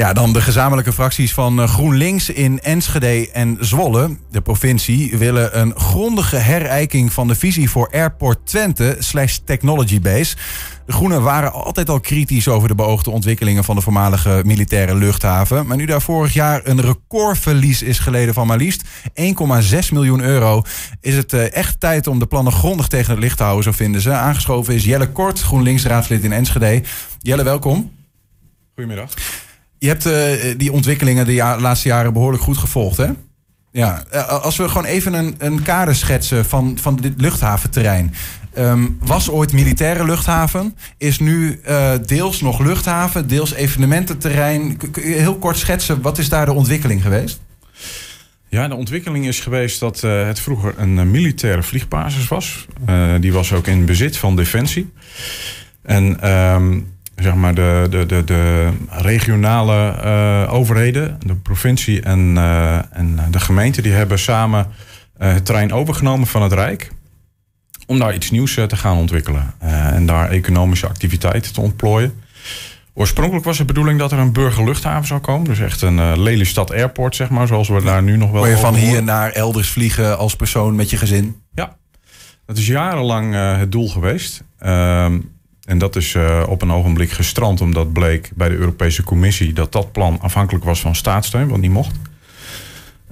Ja, dan de gezamenlijke fracties van GroenLinks in Enschede en Zwolle. De provincie willen een grondige herijking van de visie voor Airport Twente slash Technology Base. De Groenen waren altijd al kritisch over de beoogde ontwikkelingen van de voormalige militaire luchthaven. Maar nu daar vorig jaar een recordverlies is geleden van maar liefst 1,6 miljoen euro, is het eh, echt tijd om de plannen grondig tegen het licht te houden, zo vinden ze. Aangeschoven is Jelle Kort, GroenLinks raadslid in Enschede. Jelle, welkom. Goedemiddag. Je hebt uh, die ontwikkelingen de laatste jaren behoorlijk goed gevolgd, hè? Ja, eh, als we gewoon even een, een kader schetsen van, van dit luchthaventerrein. Um, was ooit militaire luchthaven, is nu uh, deels nog luchthaven, deels evenemententerrein. Kun je heel kort schetsen, wat is daar de ontwikkeling geweest? Ja, de ontwikkeling is geweest dat het vroeger een militaire vliegbasis was. die was ook in bezit van Defensie. En um, zeg maar de, de, de, de regionale overheden, de provincie en, en de gemeente, die hebben samen het terrein overgenomen van het Rijk om daar iets nieuws eh, te gaan ontwikkelen. Eh, en daar economische activiteiten te ontplooien. Oorspronkelijk was de bedoeling dat er een burgerluchthaven zou komen. Dus echt een uh, Lelystad Airport, zeg maar, zoals we daar nu nog wel... Waar je van hier naar elders vliegen als persoon met je gezin? Ja, dat is jarenlang het doel geweest. Uh, en dat is uh, op een ogenblik gestrand, omdat bleek bij de Europese Commissie... dat dat plan afhankelijk was van staatssteun, want die mocht.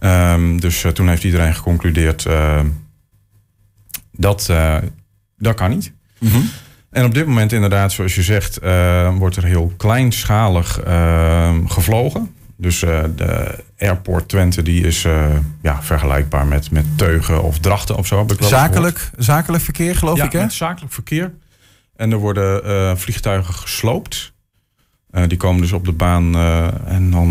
Um, dus toen heeft iedereen geconcludeerd dat, uh, dat kan niet. Mm -hmm. En op dit moment inderdaad, zoals je zegt, wordt er heel kleinschalig uh, gevlogen. Dus de Airport Twente die is ja, vergelijkbaar met, met Teugen of Drachten of zo. Zakelijk, zakelijk verkeer geloof ja, ik hè? zakelijk verkeer. En er worden vliegtuigen gesloopt. die komen dus op de baan en dan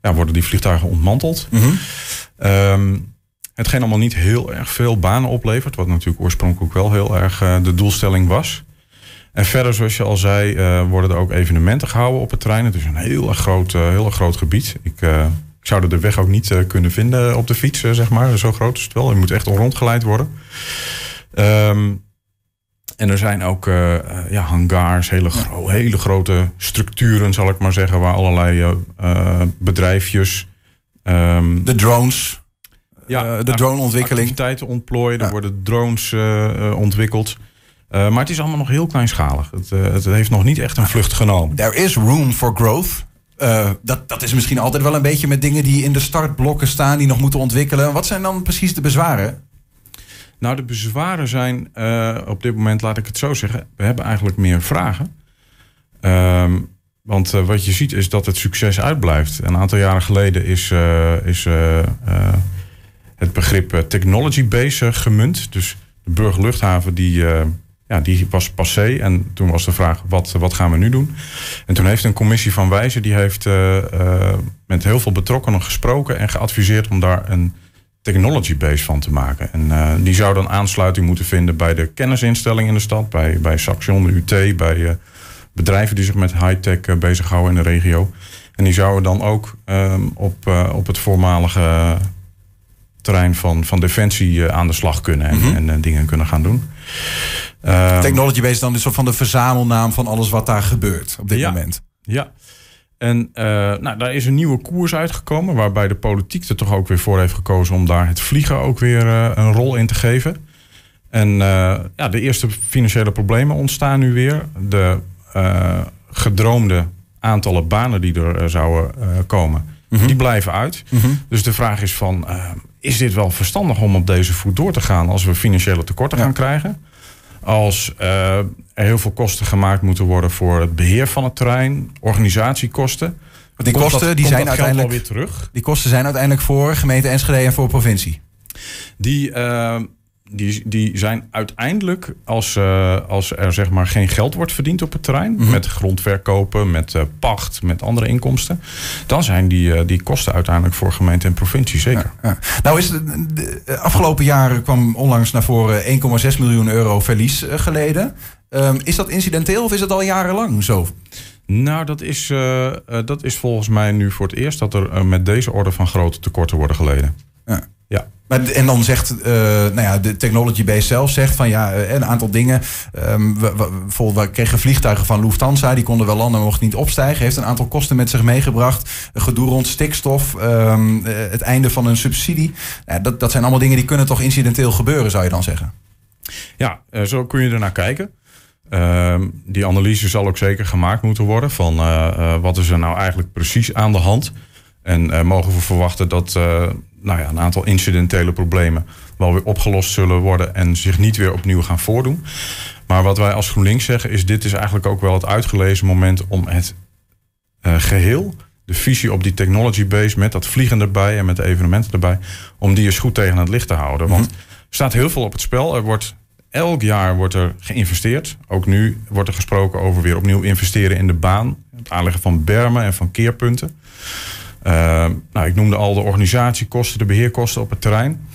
ja, worden die vliegtuigen ontmanteld. Mm -hmm. um, Hetgeen allemaal niet heel erg veel banen oplevert. Wat natuurlijk oorspronkelijk wel heel erg de doelstelling was. En verder, zoals je al zei, worden er ook evenementen gehouden op het terrein. Het is een heel erg groot, heel erg groot gebied. Ik, ik zou er de weg ook niet kunnen vinden op de fiets, zeg maar. Zo groot is het wel. Je moet echt rondgeleid worden. Um, en er zijn ook ja, hangars, hele, gro hele grote structuren, zal ik maar zeggen, waar allerlei bedrijfjes. Um, de drones ja, uh, de droneontwikkeling. Activiteiten ontplooien, er ja. worden drones uh, ontwikkeld. Uh, maar het is allemaal nog heel kleinschalig. Het, het, heeft nog niet echt een vlucht genomen. There is room for growth. dat, dat is misschien altijd wel een beetje met dingen die in de startblokken staan, die nog moeten ontwikkelen. Wat zijn dan precies de bezwaren? Nou, de bezwaren zijn op dit moment, laat ik het zo zeggen, we hebben eigenlijk meer vragen. Um, want wat je ziet is dat het succes uitblijft. Een aantal jaren geleden is, is het begrip eh, technology base gemunt. Dus de burgerluchthaven die, ja, die was passé. En toen was de vraag, wat, wat gaan we nu doen? En toen heeft een commissie van wijzen... die heeft met heel veel betrokkenen gesproken... en geadviseerd om daar een technology base van te maken. En uh, die zou dan aansluiting moeten vinden... bij de kennisinstellingen in de stad... bij, bij Saxion, de UT, bij bedrijven die zich met high-tech bezighouden in de regio... En die zouden dan ook um, op, uh, op het voormalige terrein van, van defensie eh, aan de slag kunnen en, mm -hmm. en dingen kunnen gaan doen. Uh, Technology Base dan is soort van de verzamelnaam van alles wat daar gebeurt op dit ja, moment. Ja. En uh, nou, daar is een nieuwe koers uitgekomen, waarbij de politiek er toch ook weer voor heeft gekozen om daar het vliegen ook weer uh, een rol in te geven. En uh, ja, de eerste financiële problemen ontstaan nu weer. De gedroomde aantallen banen die er zouden komen, mm -hmm. die blijven uit. Mm -hmm. Dus de vraag is van, is dit wel verstandig om op deze voet door te gaan als we financiële tekorten ja. gaan krijgen? Als uh, er heel veel kosten gemaakt moeten worden voor het beheer van het terrein, organisatiekosten. die kosten dat, die zijn uiteindelijk weer terug. Die kosten zijn uiteindelijk voor gemeente Enschede en voor provincie. Die, uh, die, die zijn uiteindelijk, als, uh, als er zeg maar geen geld wordt verdiend op het terrein, mm -hmm. met grondverkopen, met uh, pacht, met andere inkomsten, dan zijn die, uh, die kosten uiteindelijk voor gemeente en provincie zeker. Ja, ja. Nou is het, de afgelopen jaren kwam onlangs naar voren 1,6 miljoen euro verlies geleden. Um, is dat incidenteel of is het al jarenlang zo? Nou, dat is, dat is volgens mij nu voor het eerst dat er met deze orde van grote tekorten worden geleden. Ja. Ja. Maar, en dan zegt uh, nou ja, de technology base zelf zegt van ja, een aantal dingen. Um, we, we, kregen vliegtuigen van Lufthansa, die konden wel landen, maar mochten niet opstijgen. Heeft een aantal kosten met zich meegebracht. Gedoe rond stikstof, um, het einde van een subsidie. Dat, dat zijn allemaal dingen die kunnen toch incidenteel gebeuren, zou je dan zeggen? Ja, zo kun je ernaar kijken. Uh, die analyse zal ook zeker gemaakt moeten worden van wat is er nou eigenlijk precies aan de hand. En mogen we verwachten dat nou ja, een aantal incidentele problemen wel weer opgelost zullen worden en zich niet weer opnieuw gaan voordoen. Maar wat wij als GroenLinks zeggen is: dit is eigenlijk ook wel het uitgelezen moment om het geheel, de visie op die technology base met dat vliegen erbij en met de evenementen erbij, om die eens goed tegen het licht te houden. Want er staat heel veel op het spel. Er wordt Elk jaar wordt er geïnvesteerd. Ook nu wordt er gesproken over weer opnieuw investeren in de baan. Het aanleggen van bermen en van keerpunten. Uh, nou, ik noemde al de organisatiekosten, de beheerkosten op het terrein.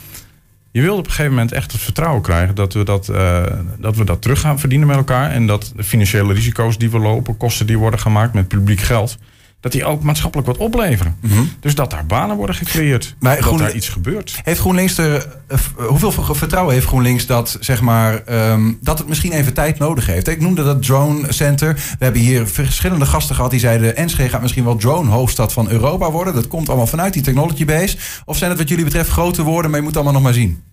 Je wilt op een gegeven moment echt het vertrouwen krijgen dat we dat, uh, dat we dat terug gaan verdienen met elkaar. En dat de financiële risico's die we lopen, kosten die worden gemaakt met publiek geld, dat die ook maatschappelijk wat opleveren. Mm -hmm. Dus dat daar banen worden gecreëerd. Maar dat Groen... daar iets gebeurt. Heeft GroenLinks er, uh, hoeveel vertrouwen heeft GroenLinks dat, zeg maar, um, dat het misschien even tijd nodig heeft? Ik noemde dat Drone Center. We hebben hier verschillende gasten gehad die zeiden... Enschede gaat misschien wel drone hoofdstad van Europa worden. Dat komt allemaal vanuit die technology base. Of zijn het wat jullie betreft grote woorden, maar je moet allemaal nog maar zien?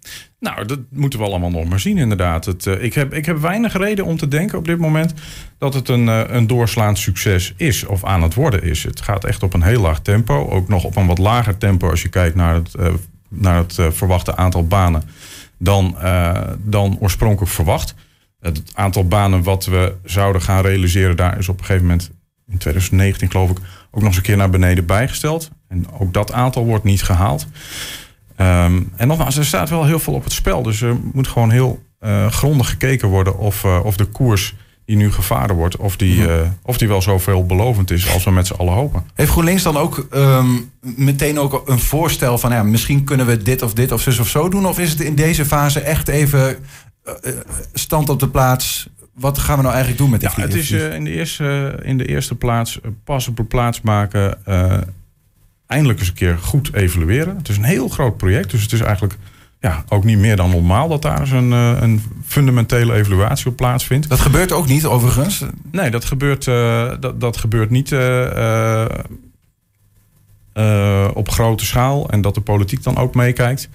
Nou, dat moeten we allemaal nog maar zien, inderdaad. Het, uh, ik, heb, ik heb weinig reden om te denken op dit moment dat het een, uh, een doorslaand succes is of aan het worden is. Het gaat echt op een heel laag tempo. Ook nog op een wat lager tempo als je kijkt naar het, uh, naar het verwachte aantal banen dan, dan oorspronkelijk verwacht. Het aantal banen wat we zouden gaan realiseren, daar is op een gegeven moment in 2019 geloof ik ook nog eens een keer naar beneden bijgesteld. En ook dat aantal wordt niet gehaald. Um, en nogmaals, er staat wel heel veel op het spel. Dus er moet gewoon heel grondig gekeken worden of, of de koers die nu gevaren wordt, of die, uh, of die wel zoveel belovend is als we met z'n allen hopen. Heeft GroenLinks dan ook um, meteen ook een voorstel van ja, misschien kunnen we dit of dit of zus of zo doen? Of is het in deze fase echt even stand op de plaats? Wat gaan we nou eigenlijk doen met dit ja, Het is in, de eerste, in de eerste plaats pas op de plaats maken eindelijk eens een keer goed evalueren. Het is een heel groot project, dus het is eigenlijk ja, ook niet meer dan normaal dat daar eens een, een fundamentele evaluatie op plaatsvindt. Dat gebeurt ook niet overigens? Nee, dat gebeurt, uh, dat, dat gebeurt niet uh, uh, op grote schaal en dat de politiek dan ook meekijkt.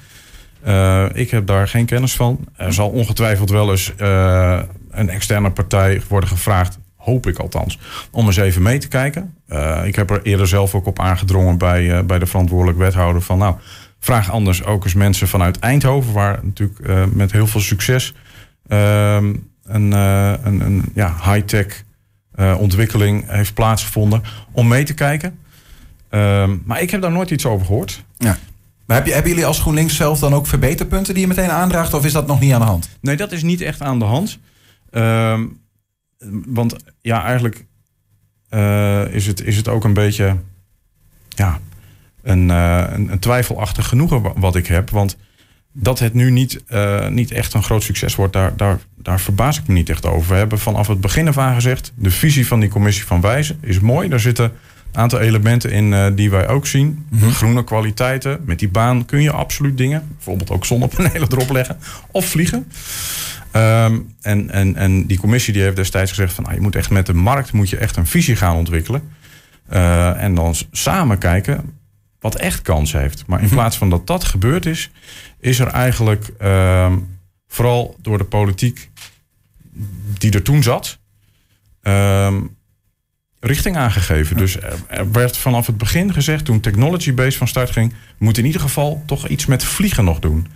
ik heb daar geen kennis van. Er zal ongetwijfeld wel eens een externe partij worden gevraagd hoop ik althans, om eens even mee te kijken. Ik heb er eerder zelf ook op aangedrongen bij, bij de verantwoordelijk wethouder van nou, vraag anders ook eens mensen vanuit Eindhoven, waar natuurlijk uh, met heel veel succes ehm, een, een, een ja, high-tech ontwikkeling heeft plaatsgevonden, om mee te kijken. Ehm, maar ik heb daar nooit iets over gehoord. Ja. Maar heb je, hebben jullie als GroenLinks zelf dan ook verbeterpunten die je meteen aandraagt, of is dat nog niet aan de hand? Nee, dat is niet echt aan de hand. Ehm, want ja, eigenlijk uh, is, het, is het ook een beetje ja, een, uh, een, een, twijfelachtig genoegen wat ik heb. Want dat het nu niet, uh, niet echt een groot succes wordt, daar, daar, daar verbaas ik me niet echt over. We hebben vanaf het begin af aan gezegd, de visie van die commissie van Wijzen is mooi. Daar zitten een aantal elementen in die wij ook zien. Mm -hmm. Groene kwaliteiten. Met die baan kun je absoluut dingen. Bijvoorbeeld ook zonnepanelen erop leggen. Of vliegen. Um, en, en, en die commissie die heeft destijds gezegd van nou, je moet echt met de markt moet je echt een visie gaan ontwikkelen. Uh, en dan samen kijken wat echt kans heeft. Maar in mhm. plaats van dat dat gebeurd is, is er eigenlijk um, vooral door de politiek die er toen zat, um, richting aangegeven. Dus er werd vanaf het begin gezegd, toen Technology Base van start ging, moet in ieder geval toch iets met vliegen nog doen.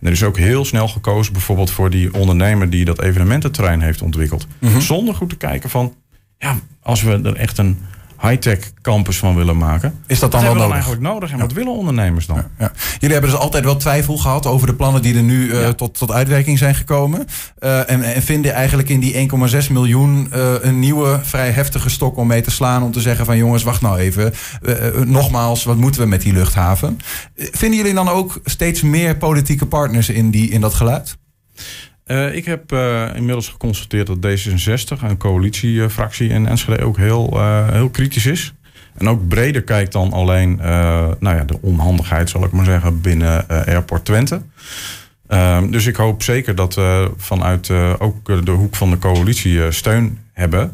En er is ook heel snel gekozen bijvoorbeeld voor die ondernemer die dat evenemententerrein heeft ontwikkeld. Mm -hmm. Zonder goed te kijken van, ja, als we er echt een high-tech campus van willen maken. Is dat dan wel nodig? eigenlijk nodig en ja. wat willen ondernemers dan? Ja, ja. Jullie hebben dus altijd wel twijfel gehad over de plannen die er nu uh, tot, tot uitwerking zijn gekomen. Uh, en, en, vinden eigenlijk in die 1,6 miljoen uh, een nieuwe vrij heftige stok om mee te slaan. Om te zeggen van jongens, wacht nou even. nogmaals, wat moeten we met die luchthaven? vinden jullie dan ook steeds meer politieke partners in, die, in dat geluid? Uh, ik heb uh, inmiddels geconstateerd dat D66, een coalitiefractie in Enschede, ook heel, uh, heel kritisch is. En ook breder kijkt dan alleen nou ja, de onhandigheid, zal ik maar zeggen, binnen Airport Twente. Ehm, dus ik hoop zeker dat we vanuit ook de hoek van de coalitie steun hebben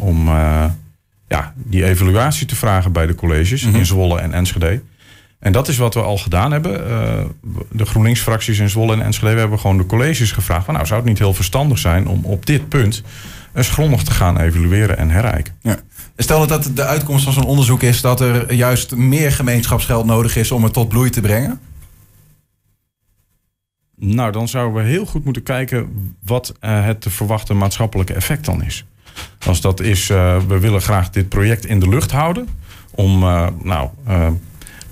om ja, die evaluatie te vragen bij de colleges mhm. in Zwolle en Enschede. En dat is wat we al gedaan hebben. Uh, de GroenLinks-fracties in Zwolle en Enschede hebben gewoon de colleges gevraagd: van, nou, zou het niet heel verstandig zijn om op dit punt eens grondig te gaan evalueren en herijken? Ja. Stel dat de uitkomst van zo'n onderzoek is dat er juist meer gemeenschapsgeld nodig is om het tot bloei te brengen? Nou, dan zouden we heel goed moeten kijken wat uh, het te verwachten maatschappelijke effect dan is. Als dat is, uh, we willen graag dit project in de lucht houden. Om nou,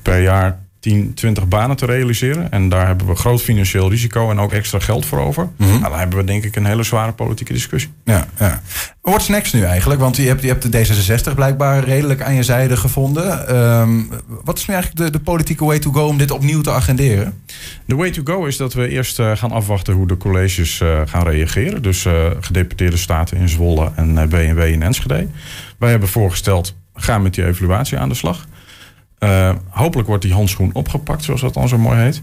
per jaar 10, 20 banen te realiseren. En daar hebben we groot financieel risico en ook extra geld voor over. Mm nou, dan hebben we denk ik een hele zware politieke discussie. Ja, ja. What's next nu eigenlijk? Want je hebt, je hebt de D66 blijkbaar redelijk aan je zijde gevonden. Um, wat is nu eigenlijk de, de politieke way to go om dit opnieuw te agenderen? De way to go is dat we eerst uh, gaan afwachten hoe de colleges uh, gaan reageren. Dus uh, gedeputeerde staten in Zwolle en BNW in Enschede. Wij hebben voorgesteld, ga met die evaluatie aan de slag. Uh, hopelijk wordt die handschoen opgepakt, zoals dat dan zo mooi heet.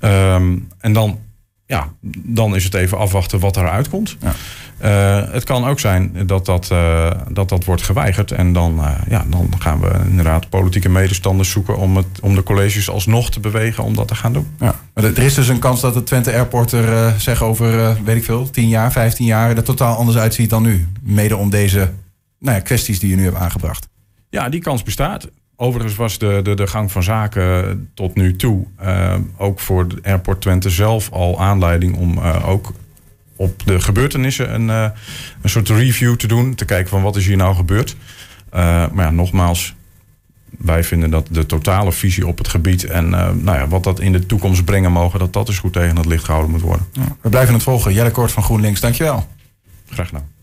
Um, en dan, ja, dan is het even afwachten wat eruit komt. Ja. Uh, het kan ook zijn dat dat, uh, dat, dat wordt geweigerd. En dan, ja, dan gaan we inderdaad politieke medestanders zoeken om, het, om de colleges alsnog te bewegen om dat te gaan doen. Ja. er is dus een kans dat het Twente Airport er zeg over, weet ik veel, 10 jaar, 15 jaar er totaal anders uitziet dan nu. Mede om deze nou ja, kwesties die je nu hebt aangebracht. Ja, die kans bestaat. Overigens was de, de, de gang van zaken tot nu toe uh, ook voor Airport Twente zelf al aanleiding om uh, ook op de gebeurtenissen een, uh, een soort review te doen. Te kijken van wat is hier nou gebeurd. maar ja, nogmaals, wij vinden dat de totale visie op het gebied en nou ja, wat dat in de toekomst brengen mogen, dat dat dus goed tegen het licht gehouden moet worden. Ja, we blijven het volgen. Jelle Kort van GroenLinks, dankjewel. Graag gedaan.